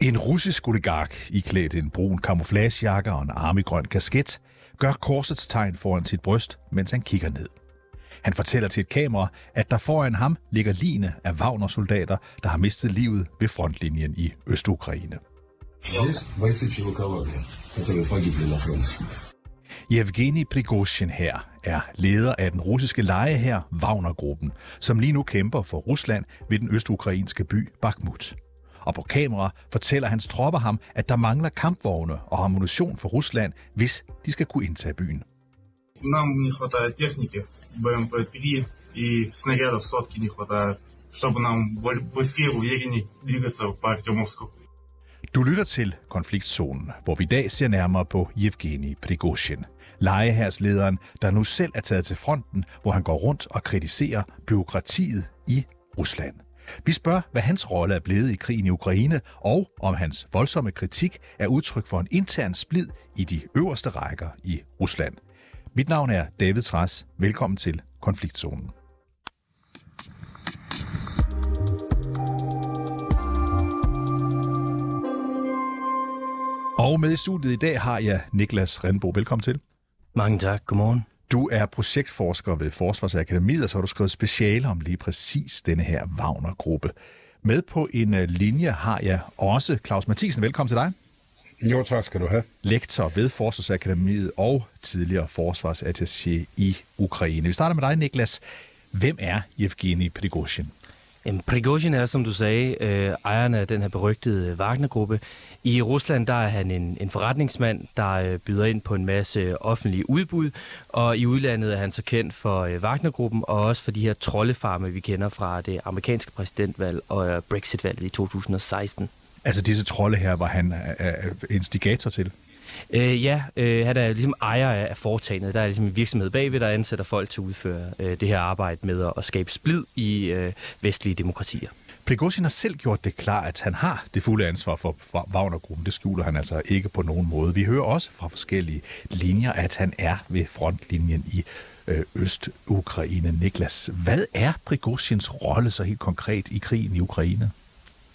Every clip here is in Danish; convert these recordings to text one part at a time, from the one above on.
En russisk oligark iklædt en brun camouflagejakke og en armegrøn kasket gør korsets tegn foran sit bryst, mens han kigger ned. Han fortæller til et kamera, at der foran ham ligger line af Wagner-soldater, der har mistet livet ved frontlinjen i Østukraine. Здесь бойцы ЧВК Вагнер, которые погибли на фронте. Yevgeni Prigozhin her er leder af den russiske leje Wagner-gruppen, som lige nu kæmper for Rusland ved den østukrainske by Bakhmut. Og på kamera fortæller hans tropper ham, at der mangler kampvogne og ammunition for Rusland, hvis de skal kunne indtage byen. Нам не хватает техники, БМП-3 и снарядов сотки не хватает, чтобы нам бо- быстрее, увереннее двигаться по Артемовску. Du lytter til Konfliktzonen, hvor vi i dag ser nærmere på Yevgeni Prigozhin, lejeherslederen, der nu selv er taget til fronten, hvor han går rundt og kritiserer byråkratiet i Rusland. Vi spørger, hvad hans rolle er blevet i krigen i Ukraine, og om hans voldsomme kritik er udtryk for en intern splid i de øverste rækker i Rusland. Mit navn er David Træs. Velkommen til Konfliktzonen. Og med i studiet i dag har jeg Niklas Renbo. Velkommen til. Mange tak. Godmorgen. Du er projektforsker ved Forsvarsakademiet, og så har du skrevet speciale om lige præcis denne her Wagner-gruppe. Med på en øh, linje har jeg også Claus Mathisen. Velkommen til dig. Jo, tak skal du have. Lektor ved Forsvarsakademiet og tidligere forsvarsattaché i Ukraine. Vi starter med dig, Niklas. Hvem er Yevgeni Prigozhin? Jamen, Prigozhin er, som du sagde, øh, ejeren af den her berygtede øh, Wagner-gruppe. I Rusland der er han en, en forretningsmand, der øh, byder ind på en masse øh, offentlige udbud, og i udlandet er han så kendt for øh, Wagner-gruppen, og også for de her troldefarme, vi kender fra det amerikanske præsidentvalg og øh, Brexit-valget i 2016. Altså disse trolde her var han øh, instigator til. Øh, ja, øh, han er ligesom ejer af foretagendet. Der er ligesom en virksomhed bagved, der ansætter folk til at udføre øh, det her arbejde med at, skabe splid i øh, vestlige demokratier. Prigozhin har selv gjort det klart, at han har det fulde ansvar for Wagner-gruppen. Det skjuler han altså ikke på nogen måde. Vi hører også fra forskellige linjer, at han er ved frontlinjen i øh, Øst-Ukraine. Niklas, hvad er Prigozhins rolle så helt konkret i krigen i Ukraine?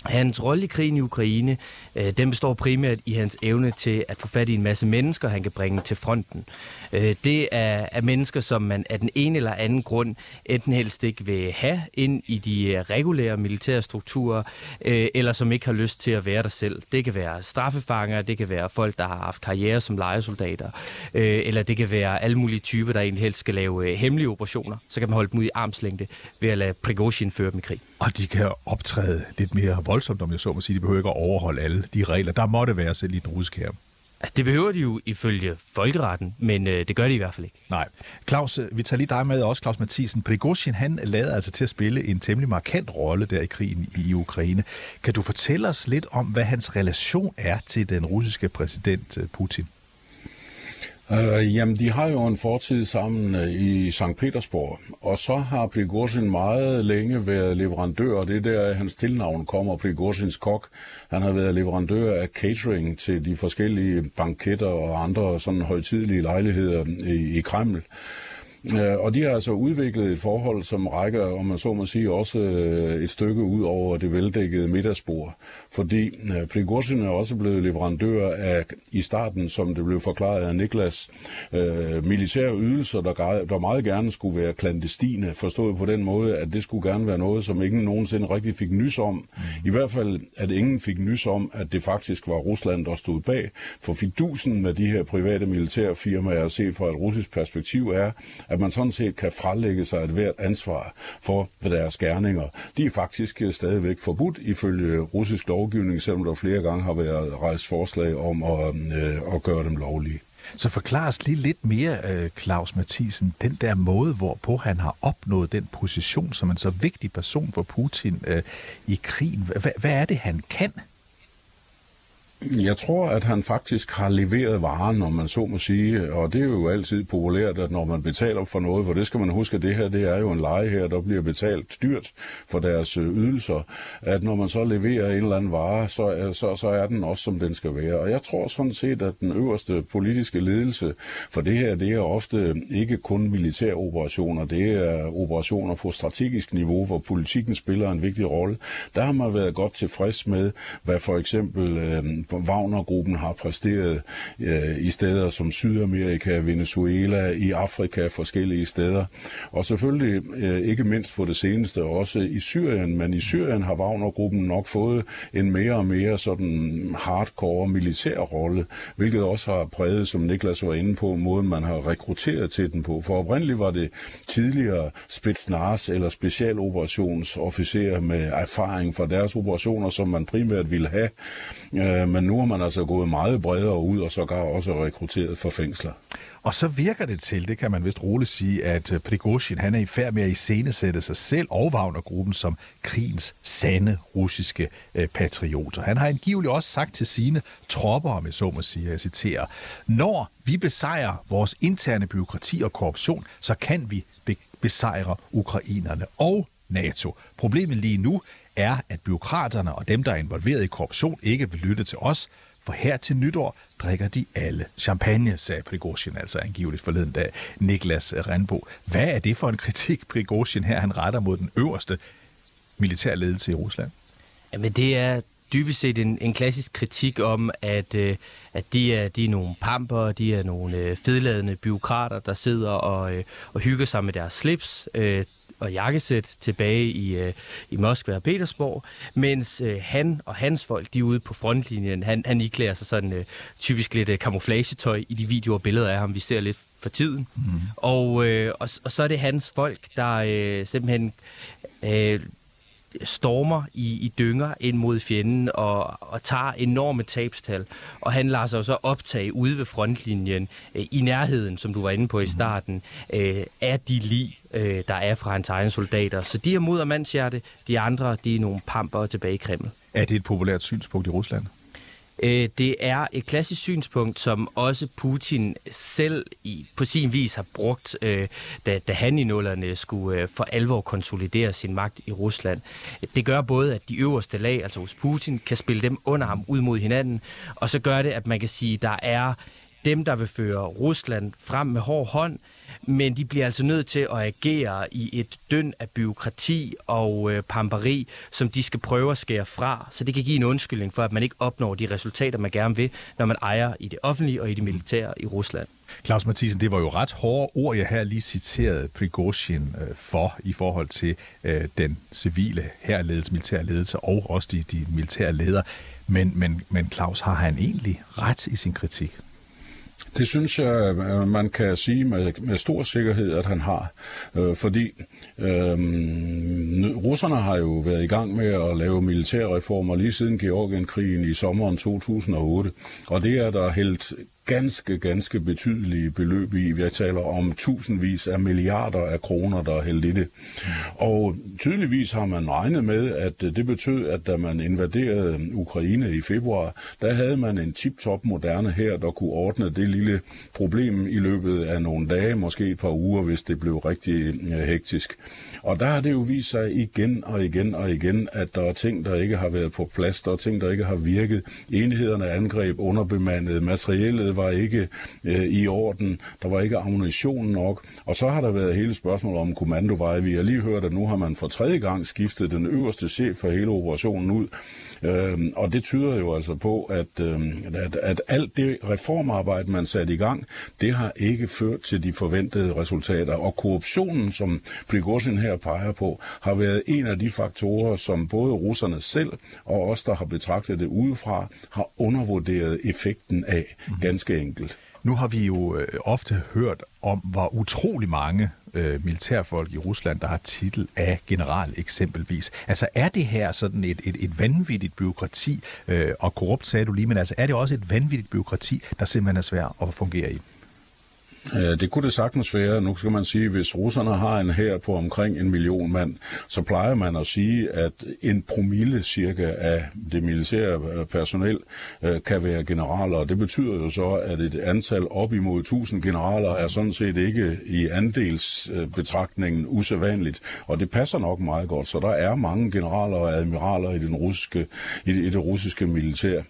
Hans rolle i krigen i Ukraine, øh, den består primært i hans evne til at få fat i en masse mennesker, han kan bringe til fronten. Øh, det er, er mennesker, som man af den ene eller anden grund enten helst ikke vil have ind i de øh, regulære militære strukturer, øh, eller som ikke har lyst til at være der selv. Det kan være straffefanger, det kan være folk, der har haft karriere som lejesoldater, øh, eller det kan være alle mulige typer, der egentlig helst skal lave øh, hemmelige operationer. Så kan man holde dem ud i armslængde ved at lade Prigozhin føre dem i krig. Og de kan optræde lidt mere voldsomt, om jeg så må sige. De behøver ikke at overholde alle de regler. Der måtte være selv i den russiske her. Altså, det behøver de jo ifølge folkeretten, men øh, det gør de i hvert fald ikke. Nej. Claus, øh, vi tager lige dig med også, Claus Mathisen. Prigozhin, han lader altså til at spille en temmelig markant rolle der i krigen i Ukraine. Kan du fortælle os lidt om, hvad hans relation er til den russiske præsident øh, Putin? Øh, jamen, de har jo en fortid sammen øh, i St. Petersborg, og så har Prigozhin meget længe været leverandør, og det er der, hans tilnavn kommer, Prigozhins kok. Han har været leverandør af catering til de forskellige banketter og andre sådan højtidelige lejligheder i, i Kreml. Øh, Og de har altså udviklet et forhold, som rækker, om man så må sige, også øh, et stykke ud over det veldækkede middagsbord. Fordi øh, Prigozhin er også blevet leverandør af, i starten, som det blev forklaret af Niklas, øh, militære ydelser, der, der meget gerne skulle være klandestine, forstået på den måde, at det skulle gerne være noget, som ingen nogensinde rigtig fik nys om. Mm. I hvert fald, at ingen fik nys om, at det faktisk var Rusland, der stod bag. For fidusen med de her private militære firmaer, set fra et russisk perspektiv, er, at man sådan set kan frelægge sig et hvert ansvar for deres gerninger. De er faktisk øh, stadigvæk forbudt ifølge russisk lovgivning, selvom der flere gange har været rejst forslag om at, øh, at gøre dem lovlige. Så forklar os lige lidt mere, øh, Claus Mathisen, den der måde, hvorpå han har opnået den position som en så vigtig person for Putin øh, i krigen. H- Hvad er det, han kan? Jeg tror, at han faktisk har leveret varen, når man så må sige, og det er jo altid populært, at når man betaler for noget, for det skal man huske, at det her det er jo en leje her, der bliver betalt dyrt for deres øh, ydelser, at når man så leverer en eller anden vare, så, så, så er den også, som den skal være. Og jeg tror sådan set, at den øverste politiske ledelse for det her, det er ofte ikke kun militære operationer, det er operationer på strategisk niveau, hvor politikken spiller en vigtig rolle. Der har man været godt tilfreds med, hvad for eksempel øh, Wagner-gruppen har præsteret øh, i steder som Sydamerika, Venezuela, i Afrika, forskellige steder. Og selvfølgelig øh, ikke mindst på det seneste også i Syrien, men i Syrien har Wagner-gruppen nok fået en mere og mere sådan hardcore militær rolle, hvilket også har præget, som Niklas var inde på, måden man har rekrutteret til den på. For oprindeligt var det tidligere Spetsnaz eller specialoperationsofficerer med erfaring fra deres operationer, som man primært ville have. Øh, men nu har man altså gået meget bredere ud og sågar også rekrutteret for fængsler. Og så virker det til, det kan man vist roligt sige, at øh, Prigozhin han er i færd med at iscenesætte sig selv og Wagner-gruppen som krigens sande russiske øh, patrioter. Han har angiveligt også sagt til sine tropper, om jeg så må sige, jeg citerer, når vi besejrer vores interne byråkrati og korruption, så kan vi be- besejre ukrainerne og NATO. Problemet lige nu er, at byråkraterne og dem, der er involveret i korruption, ikke vil lytte til os, for her til nytår drikker de alle champagne, sagde Prigozhin altså angiveligt forleden dag Niklas Renbo. Hvad er det for en kritik, Prigozhin her han retter mod den øverste militærledelse i Rusland? Jamen det er dybest set en, en klassisk kritik om, at, øh, at de, er, de er nogle pamper, de er nogle øh, fedladende byråkrater, der sidder og, øh, og hygger sig med deres slips, øh, og jakkesæt tilbage i, øh, i Moskva og Petersborg, mens øh, han og hans folk, de er ude på frontlinjen. Han, han iklæder sig sådan øh, typisk lidt øh, camouflagetøj i de videoer og billeder af ham, vi ser lidt for tiden. Mm. Og, øh, og, og så er det hans folk, der øh, simpelthen øh, stormer i, i dynger ind mod fjenden og, og tager enorme tabstal. Og han lader sig jo så optage ude ved frontlinjen øh, i nærheden, som du var inde på i starten, øh, af de lig, øh, der er fra hans egne soldater. Så de er mod mandshjerte, de andre de er nogle pamper tilbage i Kreml. Er det et populært synspunkt i Rusland? Øh, det er et klassisk synspunkt, som også Putin selv i, på sin vis har brugt, øh, da, da han i nullerne skulle øh, for alvor konsolidere sin magt i Rusland. Det gør både, at de øverste lag, altså hos Putin, kan spille dem under ham ud mod hinanden, og så gør det, at man kan sige, at der er dem, der vil føre Rusland frem med hård hånd, men de bliver altså nødt til at agere i et døn af byråkrati og øh, pamperi, som de skal prøve at skære fra, så det kan give en undskyldning for, at man ikke opnår de resultater, man gerne vil, når man ejer i det offentlige og i det militære i Rusland. Claus Mathisen, det var jo ret hårde ord, jeg her lige citerede Prigozhin øh, for i forhold til øh, den civile herledelse, militære ledelse og også de, de militære ledere. Men, men, men Claus, har han egentlig ret i sin kritik? Det synes jeg, øh, man kan sige med, med stor sikkerhed, at han har. Øh, fordi øh, russerne har jo været i gang med at lave militærreformer lige siden Georgienkrigen i sommeren 2008. Og det er der hældt ganske, ganske betydelige beløb i. Vi taler om tusindvis af milliarder af kroner, der er hældt i det. Og tydeligvis har man regnet med, at det betød, at da man invaderede Ukraine i februar, der havde man en tip-top moderne her, der kunne ordne det lille problem i løbet af nogle dage, måske et par uger, hvis det blev rigtig øh, hektisk. Og der har det jo vist sig igen og igen og igen, at der er ting, der ikke har været på plads, der er ting, der ikke har virket. Enhederne angreb underbemandet, materiellet var ikke øh, i orden, der var ikke ammunition nok, og så har der været hele spørgsmålet om kommandoveje. Vi har lige hørt, at nu har man for tredje gang skiftet den øverste chef for hele operationen ud, øh, og det tyder jo altså på, at, øh, at, at alt det reformarbejde, man satte i gang, det har ikke ført til de forventede resultater, og korruptionen, som Prigozhin her peger på, har været en af de faktorer, som både russerne selv og os, der har betragtet det udefra, har undervurderet effekten af. Mm. Ganske ganske enkelt. Nu har vi jo øh, ofte hørt om, hvor utrolig mange øh, militærfolk i Rusland, der har titel af general eksempelvis. Altså er det her sådan et, et, et vanvittigt byråkrati, øh, og korrupt sagde du lige, men altså er det også et vanvittigt byråkrati, der simpelthen er svært at fungere i? Øh, det kunne det sagtens være. Nu skal man sige, at hvis russerne har en her på omkring en million mand, så plejer man at sige, at en promille cirka af det militære øh, personel øh, kan være generaler. Og det betyder jo så, at et antal op imod 1000 generaler er sådan set ikke i andelsbetragtningen usædvanligt. Og det passer nok meget godt. Så der er mange generaler og admiraler i, den russiske, i, det, i det russiske militær.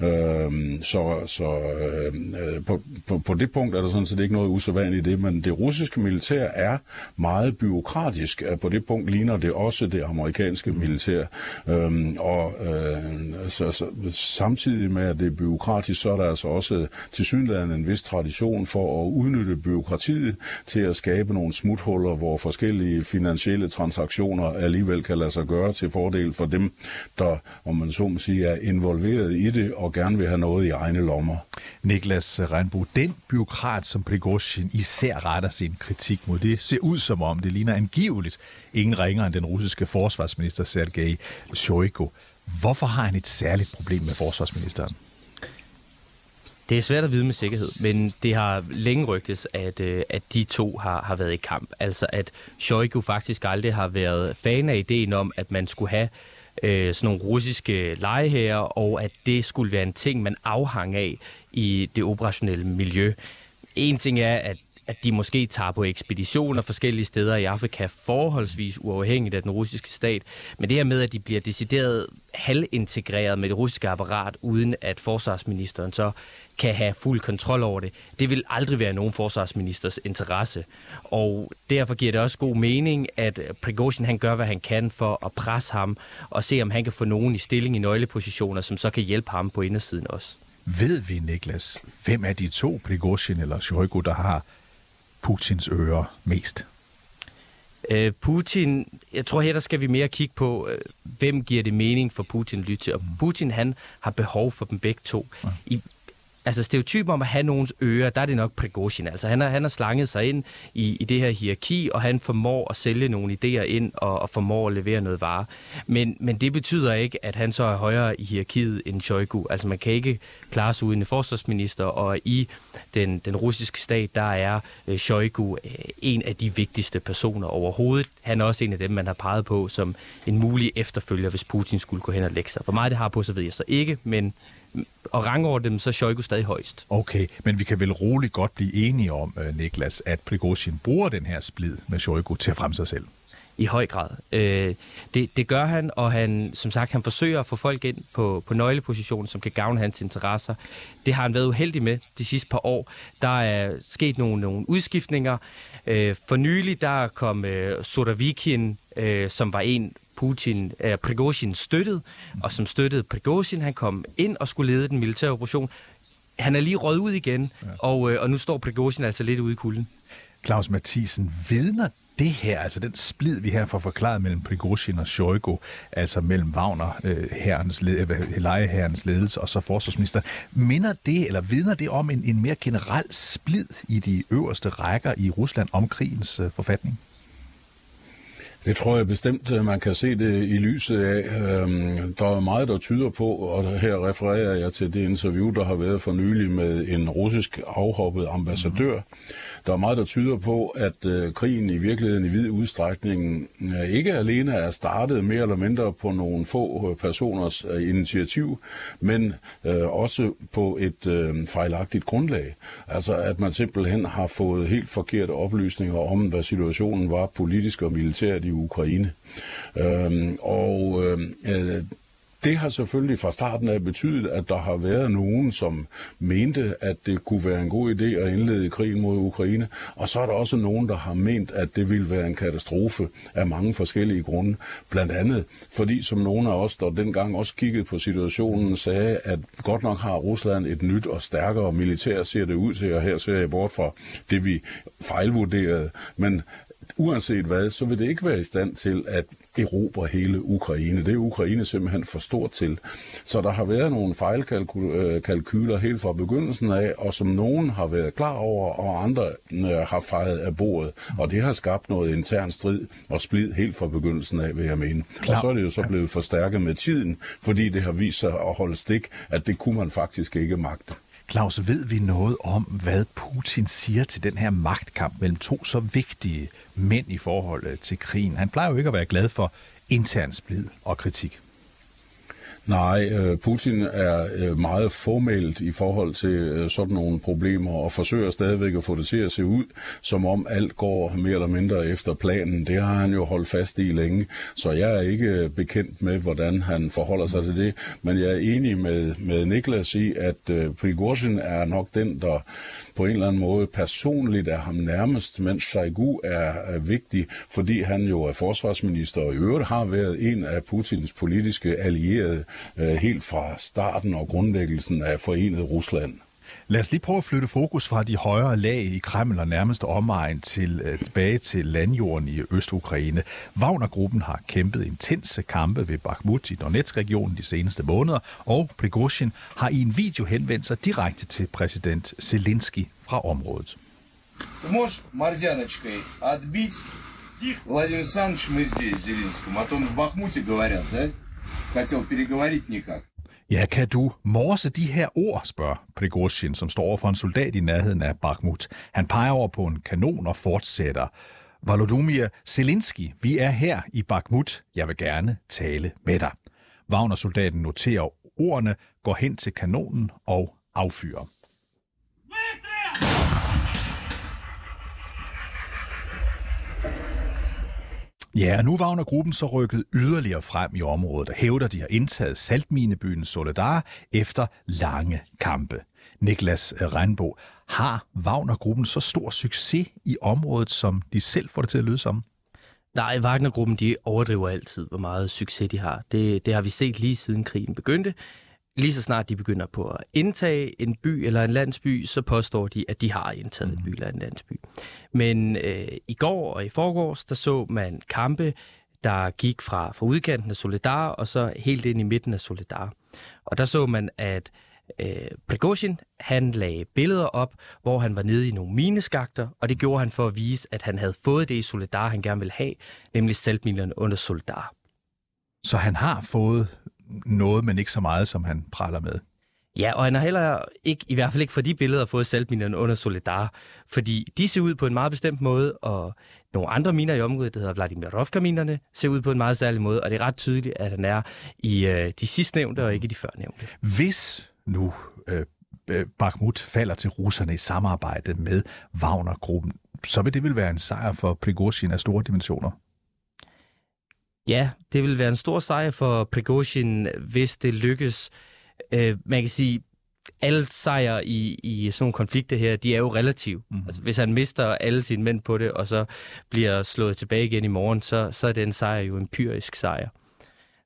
Øh, så så øh, på, på, på det punkt er der sådan set ikke noget usædvanligt i det, men det russiske militær er meget byråkratisk. På det punkt ligner det også det amerikanske militær. Øh, og øh, så, så, samtidig med, at det er byråkratisk, så er der altså også til synligheden en vis tradition for at udnytte byråkratiet til at skabe nogle smuthuller, hvor forskellige finansielle transaktioner alligevel kan lade sig gøre til fordel for dem, der, om man så må sige, er involveret i det og gerne vil have noget i egne lommer. Niklas Regnbo, den byråkrat, som Prigozhin især retter sin kritik mod, det ser ud som om, det ligner angiveligt ingen ringer end den russiske forsvarsminister Sergej Shoigu. Hvorfor har han et særligt problem med forsvarsministeren? Det er svært at vide med sikkerhed, men det har længe rygtes, at, øh, at de to har, har været i kamp. Altså at Shoigu faktisk aldrig har været fan af ideen om, at man skulle have øh, sådan nogle russiske legeherrer, og at det skulle være en ting, man afhang af i det operationelle miljø. En ting er, at at de måske tager på ekspeditioner forskellige steder i Afrika forholdsvis uafhængigt af den russiske stat. Men det her med, at de bliver decideret halvintegreret med det russiske apparat, uden at forsvarsministeren så kan have fuld kontrol over det, det vil aldrig være nogen forsvarsministers interesse. Og derfor giver det også god mening, at Prigozhin han gør, hvad han kan for at presse ham, og se, om han kan få nogen i stilling i nøglepositioner, som så kan hjælpe ham på indersiden også. Ved vi, Niklas, hvem af de to, Prigozhin eller Shoigu, der har Putins ører mest? Øh, Putin, jeg tror her, der skal vi mere kigge på, øh, hvem giver det mening for Putin at lytte til. Og Putin, han har behov for dem begge to. I, altså stereotypen om at have nogens ører, der er det nok Prigozhin. Altså han har, han har slanget sig ind i, i det her hierarki, og han formår at sælge nogle idéer ind og, og formår at levere noget vare. Men, men det betyder ikke, at han så er højere i hierarkiet end Shoigu. Altså man kan ikke klare sig uden en forsvarsminister, og i den, den russiske stat, der er øh, Shoigu øh, en af de vigtigste personer overhovedet. Han er også en af dem, man har peget på som en mulig efterfølger, hvis Putin skulle gå hen og lægge sig. Hvor meget det har på, så ved jeg så ikke, men og rangordne dem, så er Shoigu stadig højst. Okay, men vi kan vel roligt godt blive enige om, øh, Niklas, at Prigozhin bruger den her splid med Shoigu til at fremme sig selv. I høj grad. Øh, det, det gør han, og han, som sagt, han forsøger at få folk ind på, på nøglepositionen, som kan gavne hans interesser. Det har han været uheldig med de sidste par år. Der er sket nogle, nogle udskiftninger. Øh, for nylig der kom øh, Sodavikin, øh, som var en Putin, uh, Prigozhin støttede, og som støttede Prigozhin. Han kom ind og skulle lede den militære operation. Han er lige røget ud igen, ja. og, uh, og nu står Prigozhin altså lidt ude i kulden. Claus Mathisen, vidner det her, altså den splid, vi her får forklaret mellem Prigozhin og Shoigu, altså mellem Wagner, øh, herrens led, øh, lejeherrens ledelse og så forsvarsminister, minder det, eller vidner det om en, en mere generel splid i de øverste rækker i Rusland om krigens øh, forfatning? Det tror jeg bestemt, øh, man kan se det i lyset af. Øhm, der er meget, der tyder på, og her refererer jeg til det interview, der har været for nylig med en russisk afhoppet ambassadør, mm-hmm der er meget, der tyder på, at øh, krigen i virkeligheden i vid udstrækning øh, ikke alene er startet mere eller mindre på nogle få øh, personers øh, initiativ, men øh, også på et øh, fejlagtigt grundlag. Altså at man simpelthen har fået helt forkerte oplysninger om, hvad situationen var politisk og militært i Ukraine. Øh, og øh, øh det har selvfølgelig fra starten af betydet, at der har været nogen, som mente, at det kunne være en god idé at indlede krigen mod Ukraine, og så er der også nogen, der har ment, at det ville være en katastrofe af mange forskellige grunde. Blandt andet, fordi som nogle af os, der dengang også kiggede på situationen, sagde, at godt nok har Rusland et nyt og stærkere militær, ser det ud til, og her ser jeg bort fra det, vi fejlvurderede, men uanset hvad, så vil det ikke være i stand til at erobre hele Ukraine. Det er Ukraine simpelthen for stort til. Så der har været nogle fejlkalkyler helt fra begyndelsen af, og som nogen har været klar over, og andre øh, har fejret af bordet. Og det har skabt noget intern strid og splid helt fra begyndelsen af, vil jeg mene. Klar. Og så er det jo så blevet forstærket med tiden, fordi det har vist sig at holde stik, at det kunne man faktisk ikke magte. Claus, ved vi noget om, hvad Putin siger til den her magtkamp mellem to så vigtige mænd i forhold til krigen? Han plejer jo ikke at være glad for intern splid og kritik. Nej, øh, Putin er øh, meget formelt i forhold til øh, sådan nogle problemer og forsøger stadigvæk at få det til at se ud, som om alt går mere eller mindre efter planen. Det har han jo holdt fast i længe, så jeg er ikke bekendt med, hvordan han forholder sig til det. Men jeg er enig med, med Niklas i, at Prigozhin er nok den, der på en eller anden måde personligt er ham nærmest, mens Shaigu er vigtig, fordi han jo er forsvarsminister og i øvrigt har været en af Putins politiske allierede øh, helt fra starten og grundlæggelsen af forenet Rusland. Lad os lige prøve at flytte fokus fra de højere lag i Kreml og nærmeste omegn til, øh, tilbage til landjorden i Øst-Ukraine. Wagner-gruppen har kæmpet intense kampe ved Bakhmut i Donetsk-regionen de seneste måneder, og Prigozhin har i en video henvendt sig direkte til præsident Zelensky fra området. Ты можешь морзяночкой отбить Владимир Александрович, мы здесь, Зеленском, а то в Бахмуте говорят, да? хотел переговорить никак. Ja, kan du morse de her ord, spørger Prigozhin, som står over for en soldat i nærheden af Bakhmut. Han peger over på en kanon og fortsætter. Volodymyr Zelensky, vi er her i Bakhmut. Jeg vil gerne tale med dig. Wagner-soldaten noterer ordene, går hen til kanonen og affyrer. Ja, nu vagner gruppen så rykket yderligere frem i området og hævder, de har indtaget saltminebyen Soledar efter lange kampe. Niklas øh, Regnbo, har Wagnergruppen så stor succes i området, som de selv får det til at lyde som? Nej, Wagnergruppen de overdriver altid, hvor meget succes de har. Det, det har vi set lige siden krigen begyndte. Lige så snart de begynder på at indtage en by eller en landsby, så påstår de, at de har indtaget en by eller en landsby. Men øh, i går og i forgårs, der så man kampe, der gik fra, fra udkanten af Solidar og så helt ind i midten af Solidar. Og der så man, at øh, Prigozhin, han lagde billeder op, hvor han var nede i nogle mineskakter, og det gjorde han for at vise, at han havde fået det i Solidar, han gerne ville have, nemlig saltminerne under Solidar. Så han har fået noget, men ikke så meget, som han praler med. Ja, og han har heller ikke, i hvert fald ikke for de billeder, fået saltminerne under Solidar, fordi de ser ud på en meget bestemt måde, og nogle andre miner i området, der hedder Vladimirovka-minerne, ser ud på en meget særlig måde, og det er ret tydeligt, at han er i øh, de sidstnævnte og ikke de førnævnte. Hvis nu øh, øh, Bakhmut falder til russerne i samarbejde med Wagner-gruppen, så vil det vel være en sejr for Prigozhin af store dimensioner? Ja, det vil være en stor sejr for Prigozhin, hvis det lykkes. Øh, man kan sige, alle sejre i, i sådan nogle konflikter her, de er jo relative. Mm-hmm. Altså, hvis han mister alle sine mænd på det, og så bliver slået tilbage igen i morgen, så, så er den sejr jo en empirisk sejr.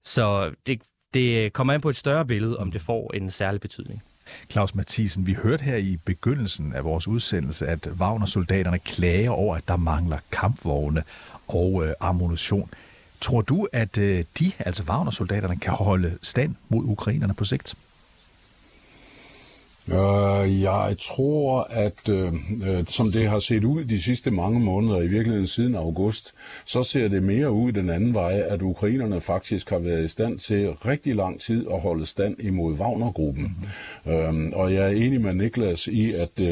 Så det, det kommer an på et større billede, om det får en særlig betydning. Claus Mathisen, vi hørte her i begyndelsen af vores udsendelse, at Wagner-soldaterne klager over, at der mangler kampvogne og øh, ammunition. Tror du, at øh, de, altså Wagner-soldaterne, kan holde stand mod ukrainerne på sigt? Uh, jeg tror, at uh, som det har set ud de sidste mange måneder, i virkeligheden siden august, så ser det mere ud den anden vej, at ukrainerne faktisk har været i stand til rigtig lang tid at holde stand imod Wagner-gruppen. Mm-hmm. Uh, og jeg er enig med Niklas i, at uh,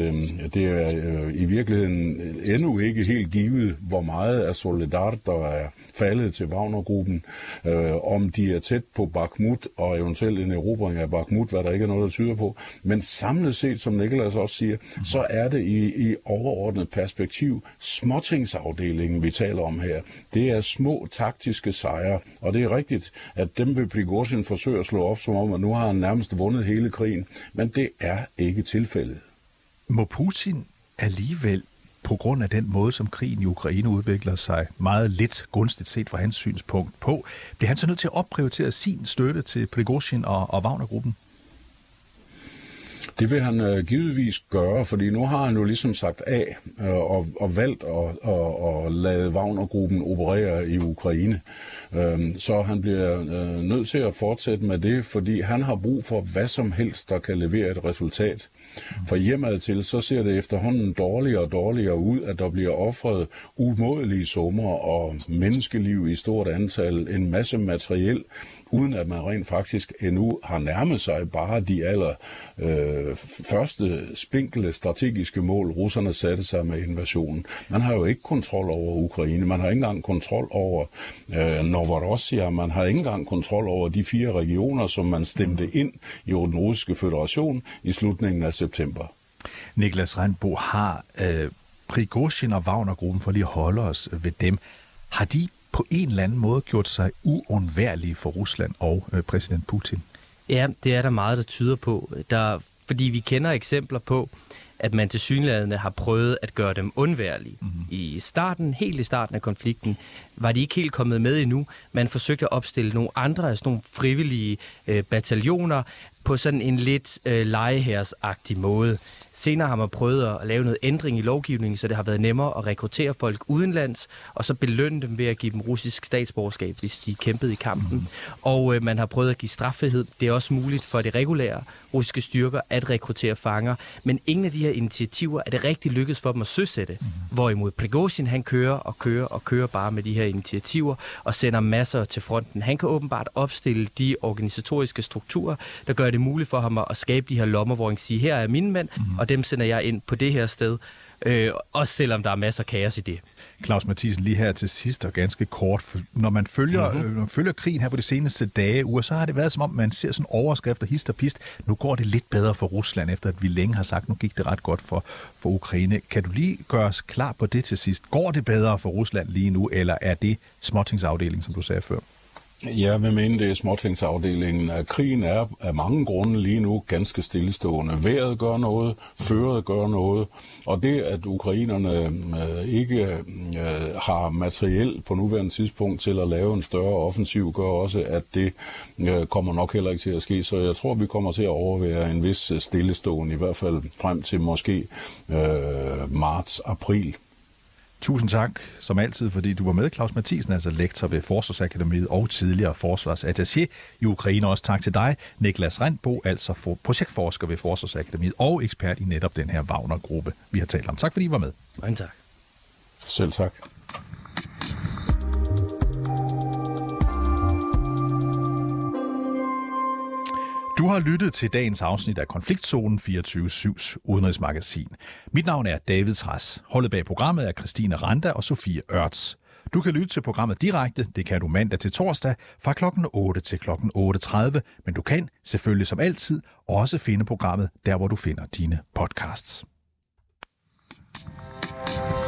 det er uh, i virkeligheden endnu ikke helt givet, hvor meget af Solidar, der er faldet til Wagner-gruppen. Uh, om de er tæt på Bakhmut, og eventuelt en erobring af Bakhmut, hvad der ikke er noget, der tyder på. Men samlet set, som Nikolas også siger, så er det i, i overordnet perspektiv småtingsafdelingen, vi taler om her. Det er små taktiske sejre, og det er rigtigt, at dem vil Prigozhin forsøge at slå op, som om, at nu har han nærmest vundet hele krigen, men det er ikke tilfældet. Må Putin alligevel på grund af den måde, som krigen i Ukraine udvikler sig meget lidt gunstigt set fra hans synspunkt på, bliver han så nødt til at opprioritere sin støtte til Prigozhin og, og Wagner-gruppen? Det vil han øh, givetvis gøre, fordi nu har han jo ligesom sagt af øh, og, og valgt at og, og lade Wagner-gruppen operere i Ukraine. Øh, så han bliver øh, nødt til at fortsætte med det, fordi han har brug for hvad som helst, der kan levere et resultat. For hjemad til, så ser det efterhånden dårligere og dårligere ud, at der bliver offret umådelige summer og menneskeliv i stort antal, en masse materiel uden at man rent faktisk endnu har nærmet sig bare de aller øh, første spinkle strategiske mål, russerne satte sig med invasionen. Man har jo ikke kontrol over Ukraine, man har ikke engang kontrol over øh, Novorossiya, man har ikke engang kontrol over de fire regioner, som man stemte ind i den russiske federation i slutningen af september. Niklas Randbo har øh, Prigozhin og Wagner-gruppen, for lige at holde os ved dem, har de på en eller anden måde gjort sig uundværlige for Rusland og øh, præsident Putin? Ja, det er der meget, der tyder på. Der, fordi vi kender eksempler på, at man til synlædende har prøvet at gøre dem undværlige. Mm-hmm. I starten, helt i starten af konflikten, var de ikke helt kommet med endnu. Man forsøgte at opstille nogle andre, altså nogle frivillige øh, bataljoner, på sådan en lidt øh, legehersagtig måde. Senere har man prøvet at lave noget ændring i lovgivningen, så det har været nemmere at rekruttere folk udenlands, og så belønne dem ved at give dem russisk statsborgerskab, hvis de kæmpede i kampen. Mm. Og øh, man har prøvet at give straffrihed. Det er også muligt for de regulære russiske styrker at rekruttere fanger. Men ingen af de her initiativer er det rigtig lykkedes for dem at søsætte. Mm. Hvorimod Prigozhin, han kører og kører og kører bare med de her initiativer og sender masser til fronten. Han kan åbenbart opstille de organisatoriske strukturer, der gør det muligt for ham at skabe de her lommer, hvor han siger, her er mine mænd, mm. og dem sender jeg ind på det her sted. Øh, også selvom der er masser af kaos i det. Claus Mathisen, lige her til sidst og ganske kort. Når man følger, mm-hmm. når man følger krigen her på de seneste dage, uger, så har det været som om, man ser sådan overskrifter, hist og pist. Nu går det lidt bedre for Rusland, efter at vi længe har sagt, nu gik det ret godt for, for Ukraine. Kan du lige gøre os klar på det til sidst? Går det bedre for Rusland lige nu, eller er det småtingsafdelingen, som du sagde før? Jeg vil mene, det er småtingsafdelingen. Krigen er af mange grunde lige nu ganske stillestående. Været gør noget, føret gør noget, og det, at ukrainerne øh, ikke øh, har materiel på nuværende tidspunkt til at lave en større offensiv, gør også, at det øh, kommer nok heller ikke til at ske. Så jeg tror, vi kommer til at overvære en vis stillestående, i hvert fald frem til måske øh, marts-april. Tusind tak, som altid, fordi du var med, Claus Mathisen, altså lektor ved Forsvarsakademiet og tidligere forsvarsattaché i Ukraine. Også tak til dig, Niklas Randbo, altså for projektforsker ved Forsvarsakademiet og ekspert i netop den her Wagner-gruppe, vi har talt om. Tak fordi I var med. Mange tak. Selv tak. Du har lyttet til dagens afsnit af Konfliktzonen 24-7's udenrigsmagasin. Mit navn er David Træs. Holdet bag programmet er Christine Randa og Sofie Ørts. Du kan lytte til programmet direkte, det kan du mandag til torsdag fra kl. 8 til kl. 8.30, men du kan selvfølgelig som altid også finde programmet der, hvor du finder dine podcasts. thank you